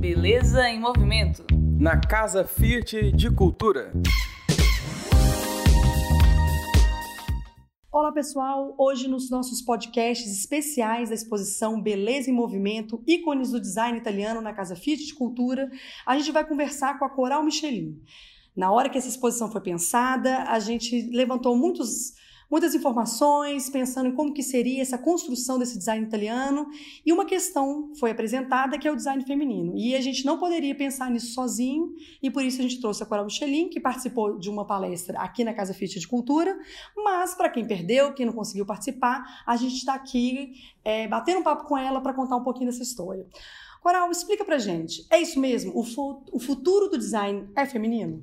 Beleza em Movimento. Na Casa Fiat de Cultura. Olá pessoal, hoje nos nossos podcasts especiais da exposição Beleza em Movimento, ícones do design italiano na Casa Fiat de Cultura, a gente vai conversar com a Coral Michelin. Na hora que essa exposição foi pensada, a gente levantou muitos muitas informações, pensando em como que seria essa construção desse design italiano, e uma questão foi apresentada que é o design feminino. E a gente não poderia pensar nisso sozinho, e por isso a gente trouxe a Coral Michelin, que participou de uma palestra aqui na Casa Fiat de Cultura, mas para quem perdeu, quem não conseguiu participar, a gente está aqui é, batendo um papo com ela para contar um pouquinho dessa história. Coral, explica pra gente, é isso mesmo? O, o futuro do design é feminino?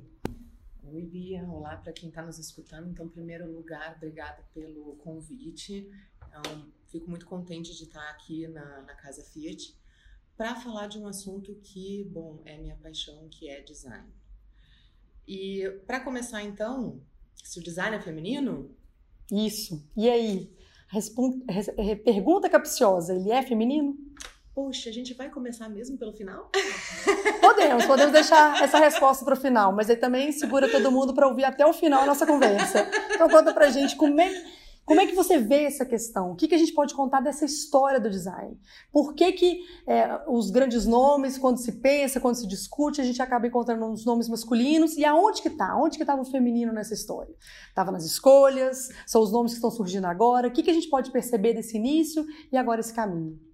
Oi, Bia. Olá para quem está nos escutando. Então, em primeiro lugar, obrigada pelo convite. Então, fico muito contente de estar aqui na, na Casa Fiat para falar de um assunto que, bom, é minha paixão, que é design. E para começar, então, se o design é feminino? Isso. E aí? Responde, pergunta capciosa: ele é feminino? Poxa, a gente vai começar mesmo pelo final? Podemos, podemos deixar essa resposta para o final, mas aí também segura todo mundo para ouvir até o final a nossa conversa. Então conta pra gente como é, como é que você vê essa questão? O que, que a gente pode contar dessa história do design? Por que, que é, os grandes nomes, quando se pensa, quando se discute, a gente acaba encontrando os nomes masculinos? E aonde que está? Onde que estava o feminino nessa história? Estava nas escolhas? São os nomes que estão surgindo agora? O que, que a gente pode perceber desse início e agora esse caminho?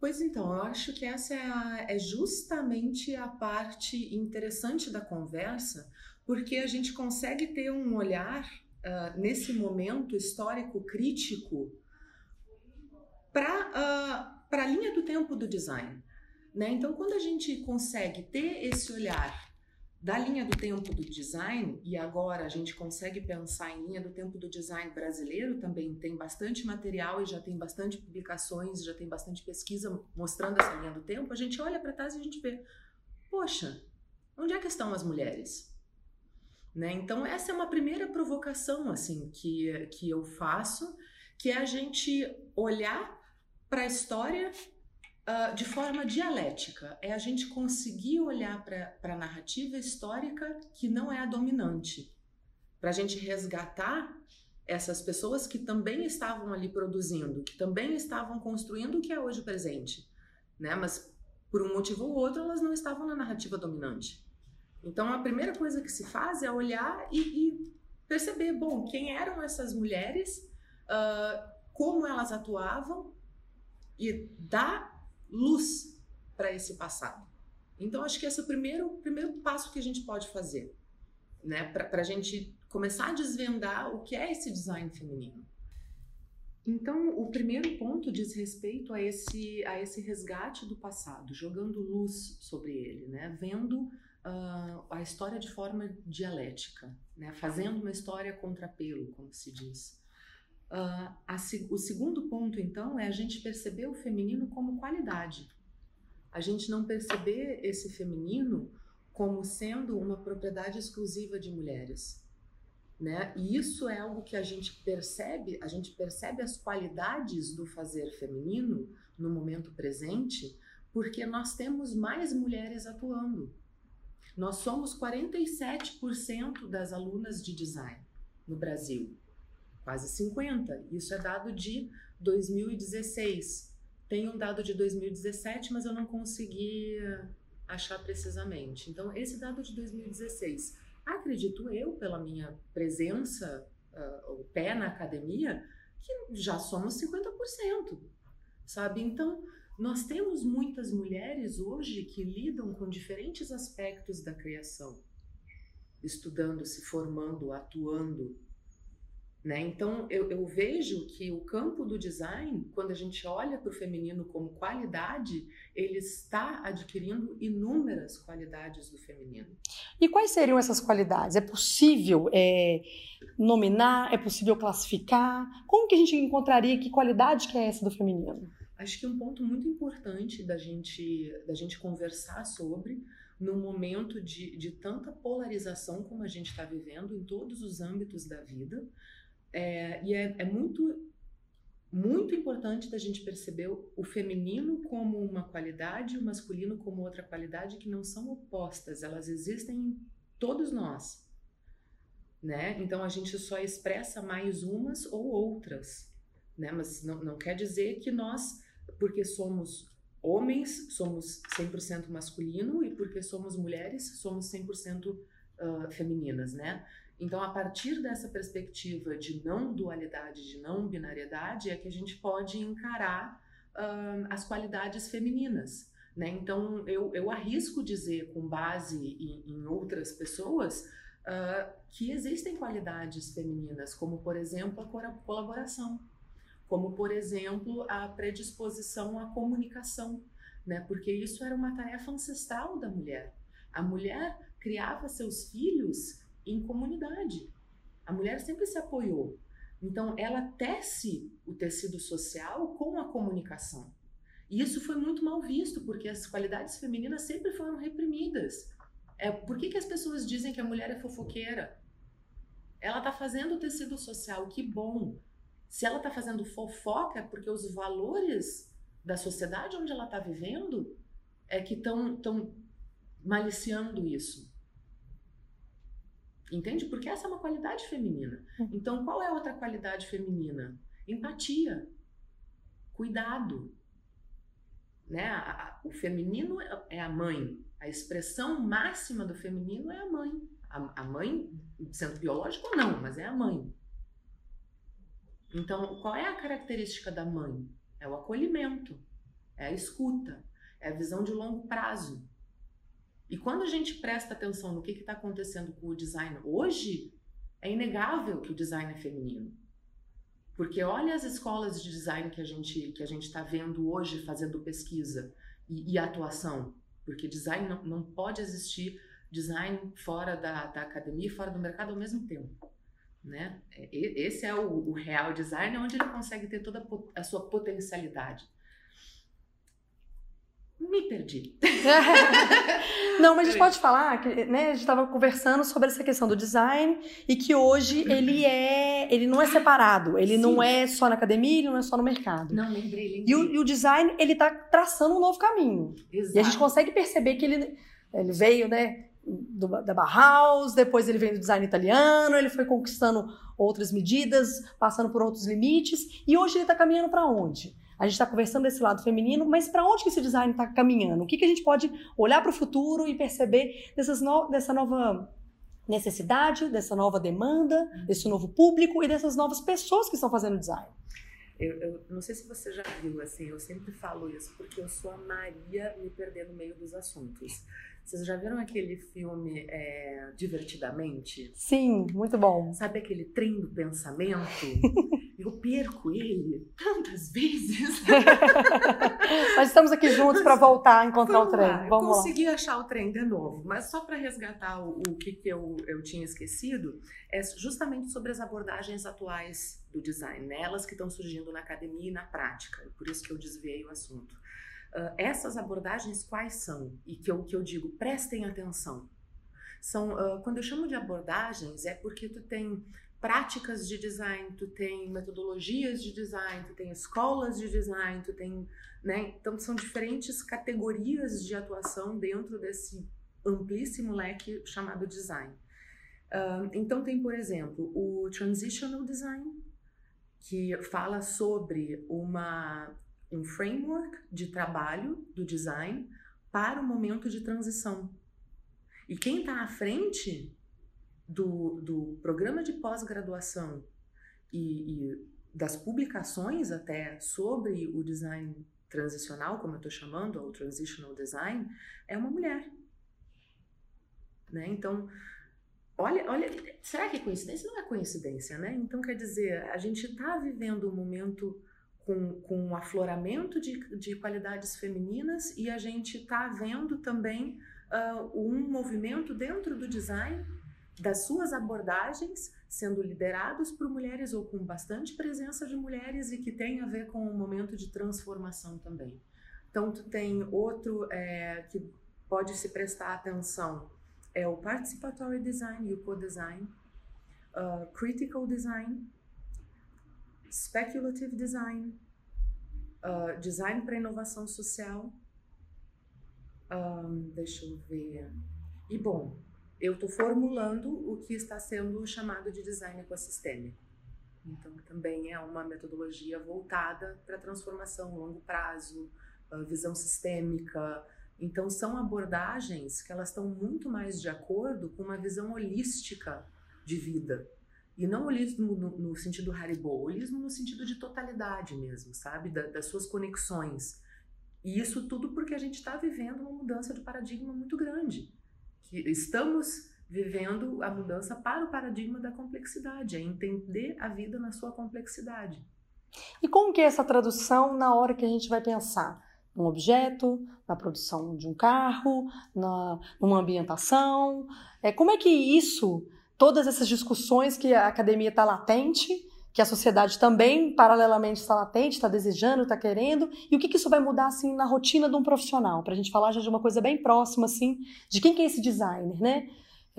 Pois então, eu acho que essa é, a, é, justamente a parte interessante da conversa, porque a gente consegue ter um olhar uh, nesse momento histórico crítico para uh, a linha do tempo do design. Né? Então, quando a gente consegue ter esse olhar da linha do tempo do design, e agora a gente consegue pensar em linha do tempo do design brasileiro também, tem bastante material e já tem bastante publicações, já tem bastante pesquisa mostrando essa linha do tempo, a gente olha para trás e a gente vê, poxa, onde é que estão as mulheres? Né? Então essa é uma primeira provocação assim que, que eu faço, que é a gente olhar para a história uh, de forma dialética. É a gente conseguir olhar para a narrativa histórica que não é a dominante. Para a gente resgatar essas pessoas que também estavam ali produzindo, que também estavam construindo o que é hoje o presente. Né? Mas por um motivo ou outro elas não estavam na narrativa dominante. Então a primeira coisa que se faz é olhar e, e perceber, bom, quem eram essas mulheres, uh, como elas atuavam e dar luz para esse passado. Então, acho que esse é o primeiro, primeiro passo que a gente pode fazer, né? Para a gente começar a desvendar o que é esse design feminino. Então, o primeiro ponto diz respeito a esse, a esse resgate do passado, jogando luz sobre ele, né? Vendo uh, a história de forma dialética, né? Fazendo uma história contrapelo, como se diz. Uh, a, o segundo ponto, então, é a gente perceber o feminino como qualidade. A gente não perceber esse feminino como sendo uma propriedade exclusiva de mulheres. Né? E isso é algo que a gente percebe, a gente percebe as qualidades do fazer feminino no momento presente, porque nós temos mais mulheres atuando. Nós somos 47% das alunas de design no Brasil quase 50. Isso é dado de 2016. Tem um dado de 2017, mas eu não consegui achar precisamente. Então, esse dado de 2016, acredito eu, pela minha presença, uh, o pé na academia, que já somos 50%, sabe? Então, nós temos muitas mulheres hoje que lidam com diferentes aspectos da criação, estudando, se formando, atuando, né? Então, eu, eu, vejo que o campo do design, quando a gente olha para o feminino como qualidade, ele está adquirindo inúmeras qualidades do feminino. E quais seriam essas qualidades? É possível é, nominar? É possível classificar? Como que a gente encontraria que qualidade que é essa do feminino? Acho que um ponto muito importante da gente, da gente conversar sobre no momento de, de tanta polarização como a gente está vivendo em todos os âmbitos da vida, é, e é, é muito muito importante da gente perceber o feminino como uma qualidade e o masculino como outra qualidade que não são opostas, elas existem em todos nós. Né? Então a gente só expressa mais umas ou outras, né? Mas não, não quer dizer que nós, porque somos homens, somos 100% masculino e porque somos mulheres, somos 100% uh, femininas, né? Então, a partir dessa perspectiva de não dualidade, de não binariedade, é que a gente pode encarar uh, as qualidades femininas. Né? Então, eu, eu arrisco dizer, com base em, em outras pessoas, uh, que existem qualidades femininas, como, por exemplo, a colaboração, como, por exemplo, a predisposição à comunicação, né? porque isso era uma tarefa ancestral da mulher. A mulher criava seus filhos em comunidade. A mulher sempre se apoiou. Então, ela tece o tecido social com a comunicação. E isso foi muito mal visto, porque as qualidades femininas sempre foram reprimidas. É, por que, que as pessoas dizem que a mulher é fofoqueira? Ela está fazendo o tecido social, que bom. Se ela está fazendo fofoca, é porque os valores da sociedade onde ela está vivendo é que estão maliciando isso. Entende? Porque essa é uma qualidade feminina. Hum. Então, qual é outra qualidade feminina? Empatia, cuidado. Né? o feminino é, é a mãe. A expressão máxima do feminino é a mãe. A, a mãe, sendo biológico ou não, mas é a mãe. Então, qual é a característica da mãe? É o acolhimento, é a escuta, é a visão de longo prazo. E quando a gente presta atenção no que está acontecendo com o design hoje, é inegável que o design é feminino. Porque olha as escolas de design que a gente que a gente está vendo hoje fazendo pesquisa e, e atuação, porque design não, não, pode existir design fora da, da academia e fora do mercado ao mesmo tempo. Né? É, esse é o, o real design, onde ele consegue ter toda a sua potencialidade. Me perdi. Não, mas a gente pode falar que né, a gente estava conversando sobre essa questão do design e que hoje ele é, ele não é separado, ele Sim. não é só na academia, ele não é só no mercado. Não, lembrei, lembrei. E o, e o design ele está traçando um novo caminho. Exato. E a gente consegue perceber que ele, ele veio, né, do, da Bauhaus, depois ele veio do design italiano, ele foi conquistando outras medidas, passando por outros limites e hoje ele está caminhando para onde? A gente está conversando desse lado feminino, mas para onde que esse design está caminhando? O que, que a gente pode olhar para o futuro e perceber dessas no, dessa nova necessidade, dessa nova demanda, desse novo público e dessas novas pessoas que estão fazendo design? Eu, eu, não sei se você já viu, assim, eu sempre falo isso porque eu sou a Maria me perder no meio dos assuntos. Vocês já viram aquele filme é, Divertidamente? Sim, muito bom. Sabe aquele trem do pensamento? eu perco ele tantas vezes. Mas estamos aqui juntos para voltar a encontrar Vamos o trem. Lá. Vamos eu consegui lá. achar o trem de novo, mas só para resgatar o, o, que, que eu, eu tinha esquecido, é justamente sobre as abordagens atuais do design, né? elas que estão surgindo na academia e na prática, por isso que eu desviei o assunto. Uh, essas abordagens quais são? E que eu, que eu digo, prestem atenção. São, uh, quando eu chamo de abordagens, é porque tu tem práticas de design, tu tem metodologias de design, tu tem escolas de design, tu tem, né? Então são diferentes categorias de atuação dentro desse amplíssimo leque chamado design. Uh, então tem, por exemplo, o transitional design, que fala sobre uma um framework de trabalho do design para o momento de transição. E quem está à frente do, do programa de pós-graduação e, e, das publicações até sobre o design transicional, como eu estou chamando, ou transitional design, é uma mulher. Né? Então, olha, olha, será que é coincidência? Não é coincidência, né? Então, quer dizer, a gente está vivendo um momento com, com um afloramento de, de qualidades femininas e a gente está vendo também uh, um movimento dentro do design das suas abordagens sendo liderados por mulheres ou com bastante presença de mulheres e que tem a ver com um momento de transformação também. Então, tu tem outro é, que pode se prestar atenção, é o participatory design e o co-design, uh, critical design, speculative design, uh, design para inovação social. Um, deixa eu ver. E bom, eu estou formulando o que está sendo chamado de design ecossistêmico. Então, também é uma metodologia voltada para transformação longo prazo, visão sistêmica. Então, são abordagens que elas estão muito mais de acordo com uma visão holística de vida. E não holismo no, no sentido Haribo, holismo no sentido de totalidade mesmo, sabe? Da, das suas conexões. E isso tudo porque a gente está vivendo uma mudança de paradigma muito grande. Que estamos vivendo a mudança para o paradigma da complexidade, é entender a vida na sua complexidade. E como que é essa tradução na hora que a gente vai pensar? num objeto, na produção de um carro, na, numa ambientação. É, como é que isso, todas essas discussões que a academia está latente, que a sociedade também, paralelamente, está latente, está desejando, está querendo, e o que, que, isso vai mudar assim na rotina de um profissional? Para a gente falar já de uma coisa bem próxima, assim, de quem que é esse designer, né?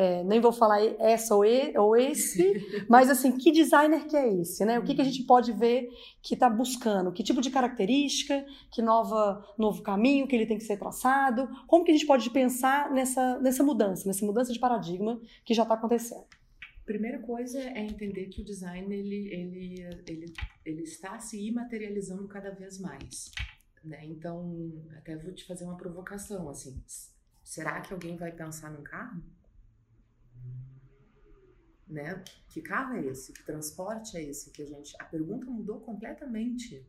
É, nem vou falar essa ou, e, ou esse, mas assim, que designer que é esse, né? O que, que a gente pode ver que está buscando? Que tipo de característica? Que nova, novo caminho que ele tem que ser traçado? Como que a gente pode pensar nessa, nessa mudança, nessa mudança de paradigma que já está acontecendo? Primeira coisa é entender que o design ele, ele, ele, ele está se imaterializando cada vez mais. Né? Então, até vou te fazer uma provocação, assim, será que alguém vai pensar num carro? Né? Que carro é esse? Que transporte é esse que a gente? A pergunta mudou completamente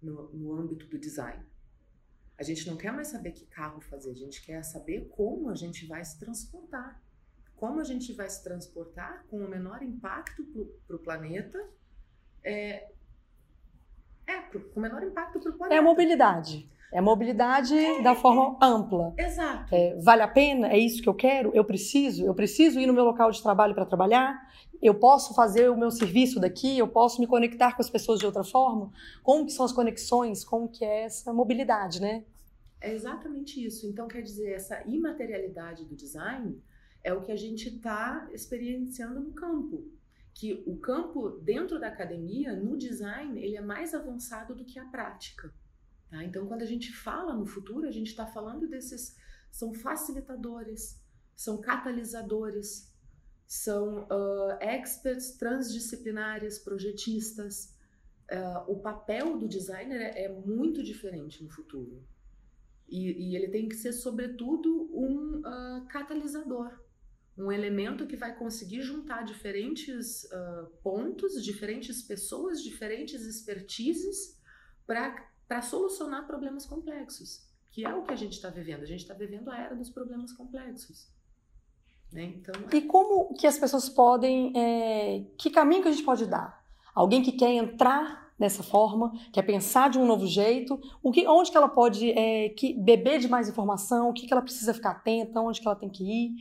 no, no âmbito do design. A gente não quer mais saber que carro fazer, a gente quer saber como a gente vai se transportar. Como a gente vai se transportar com o menor impacto para o planeta, é, é, com o menor impacto para o planeta. É a mobilidade. É a mobilidade é, da forma é, ampla. Exato. É, vale a pena? É isso que eu quero? Eu preciso? Eu preciso ir no meu local de trabalho para trabalhar? Eu posso fazer o meu serviço daqui? Eu posso me conectar com as pessoas de outra forma? Como que são as conexões? Como que é essa mobilidade, né? É exatamente isso. Então, quer dizer, essa imaterialidade do design é o que a gente está experienciando no campo. Que o campo dentro da academia, no design, ele é mais avançado do que a prática. Tá? Então, quando a gente fala no futuro, a gente está falando desses. São facilitadores, são catalisadores, são uh, experts transdisciplinares, projetistas. Uh, o papel do designer é, é, muito diferente no futuro. E, e, ele tem que ser, sobretudo, um uh, catalisador um elemento que vai conseguir juntar diferentes uh, pontos, diferentes pessoas, diferentes expertises para para solucionar problemas complexos, que é o que a gente está vivendo. A gente está vivendo a era dos problemas complexos. Né? Então, é... E como que as pessoas podem, é, que caminho que a gente pode dar? Alguém que quer entrar dessa forma, quer pensar de um novo jeito, o que, onde que ela pode é, que, beber de mais informação, o que, que ela precisa ficar atenta, onde que ela tem que ir,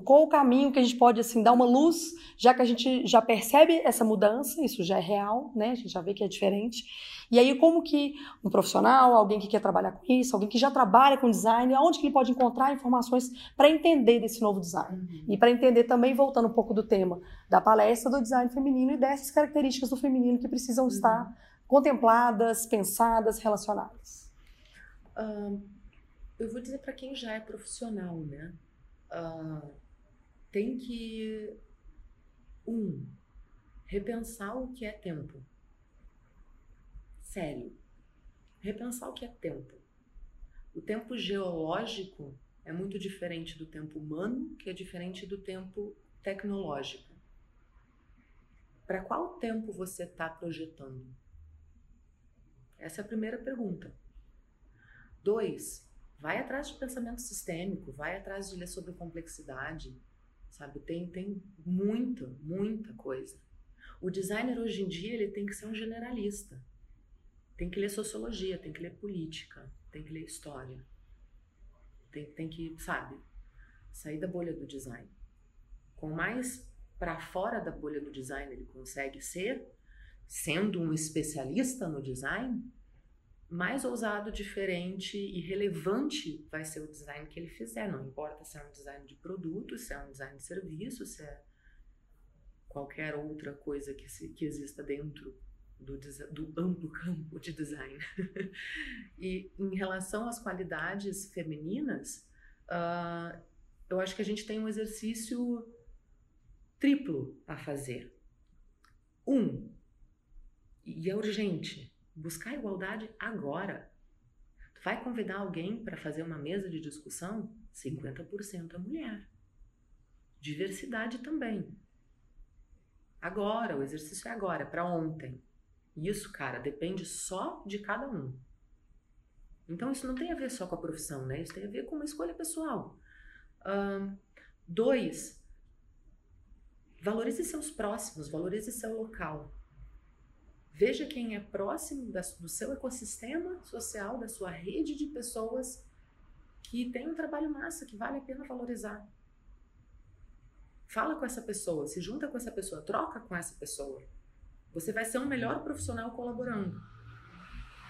qual o caminho que a gente pode assim dar uma luz, já que a gente já percebe essa mudança, isso já é real, né? A gente já vê que é diferente. E aí como que um profissional, alguém que quer trabalhar com isso, alguém que já trabalha com design, aonde que ele pode encontrar informações para entender desse novo design? Uhum. E para entender também voltando um pouco do tema da palestra do design feminino e dessas características do feminino que precisam uhum. estar contempladas, pensadas, relacionadas. Eu vou dizer para quem já é profissional, né? Uh, tem que, um, repensar o que é tempo. Sério. Repensar o que é tempo. O tempo geológico é muito diferente do tempo humano, que é diferente do tempo tecnológico. Para qual tempo você está projetando? Essa é a primeira pergunta. Dois, vai atrás de pensamento sistêmico, vai atrás de ler sobre complexidade, sabe? Tem, tem muita, muita coisa. O designer hoje em dia ele tem que ser um generalista. Tem que ler sociologia, tem que ler política, tem que ler história. Tem, tem que, sabe, sair da bolha do design. Com mais para fora da bolha do design ele consegue ser, sendo um especialista no design, mais ousado, diferente e relevante vai ser o design que ele fizer. Não importa se é um design de produto, se é um design de serviço, se é qualquer outra coisa que, se, que exista dentro do, do amplo campo de design. e em relação às qualidades femininas, uh, eu acho que a gente tem um exercício triplo a fazer. Um, e é urgente, buscar igualdade agora. Tu vai convidar alguém para fazer uma mesa de discussão? 50% é mulher. Diversidade também. Agora, o exercício é agora, para ontem. Isso, cara, depende só de cada um. Então, isso não tem a ver só com a profissão, né? Isso tem a ver com uma escolha pessoal. Um, dois, valorize seus próximos, valorize seu local. Veja quem é próximo da, do seu ecossistema social, da sua rede de pessoas que tem um trabalho massa, que vale a pena valorizar. Fala com essa pessoa, se junta com essa pessoa, troca com essa pessoa. Você vai ser um melhor profissional colaborando.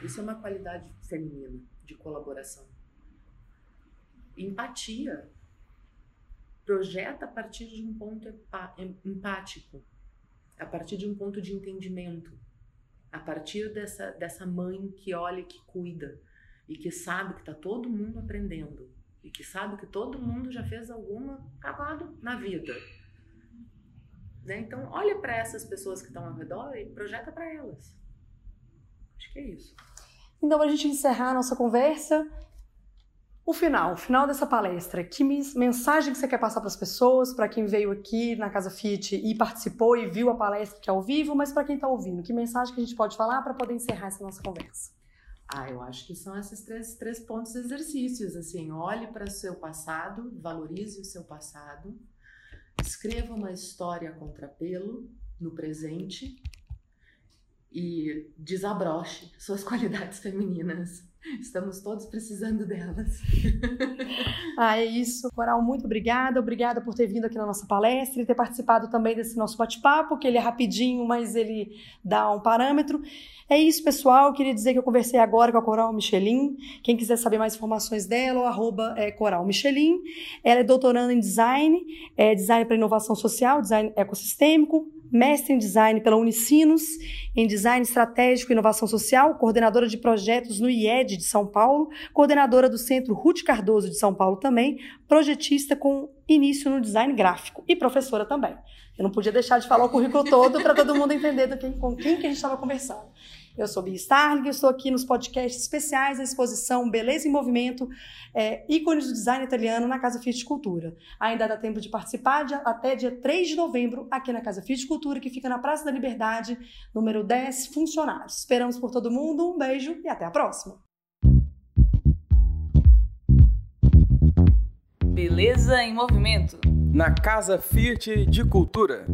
Isso é uma qualidade feminina de colaboração. Empatia. Projeta a partir de um ponto empático, a partir de um ponto de entendimento, a partir dessa, dessa mãe que olha e que cuida e que sabe que está todo mundo aprendendo e que sabe que todo mundo já fez alguma cagada na vida. Né? Então, olha para essas pessoas que estão ao redor e projeta para elas. Acho que é isso. Então, para a gente encerrar a nossa conversa, o final, o final dessa palestra, que mensagem que você quer passar para as pessoas, para quem veio aqui na Casa Fit e participou e viu a palestra que é ao vivo, mas para quem está ouvindo, que mensagem que a gente pode falar para poder encerrar essa nossa conversa? Ah, eu acho que são esses três, três pontos exercícios, assim, olhe para o seu passado, valorize o seu passado, escreva uma história a contrapelo no presente e desabroche suas qualidades femininas. Estamos todos precisando delas. ah, é isso. Coral, muito obrigada. Obrigada por ter vindo aqui na nossa palestra e ter participado também desse nosso bate-papo, que ele é rapidinho, mas ele dá um parâmetro. É isso, pessoal. Eu queria dizer que eu conversei agora com a Coral Michelin. Quem quiser saber mais informações dela, o arroba é Coral Michelin. Ela é doutoranda em design, é design para inovação social, design ecossistêmico, mestre em design pela Unicinos, em design estratégico e inovação social, coordenadora de projetos no IED de São Paulo, coordenadora do Centro Ruth Cardoso de São Paulo também, projetista com início no design gráfico e professora também. Eu não podia deixar de falar o currículo todo para todo mundo entender do quem, com quem que a gente estava conversando. Eu sou Bia Starling, estou aqui nos podcasts especiais da exposição Beleza em Movimento, é, ícones do design italiano na Casa Fit Cultura. Ainda dá tempo de participar de, até dia 3 de novembro aqui na Casa Fit Cultura, que fica na Praça da Liberdade, número 10, funcionários. Esperamos por todo mundo, um beijo e até a próxima. Beleza em Movimento. Na Casa Fiat de Cultura.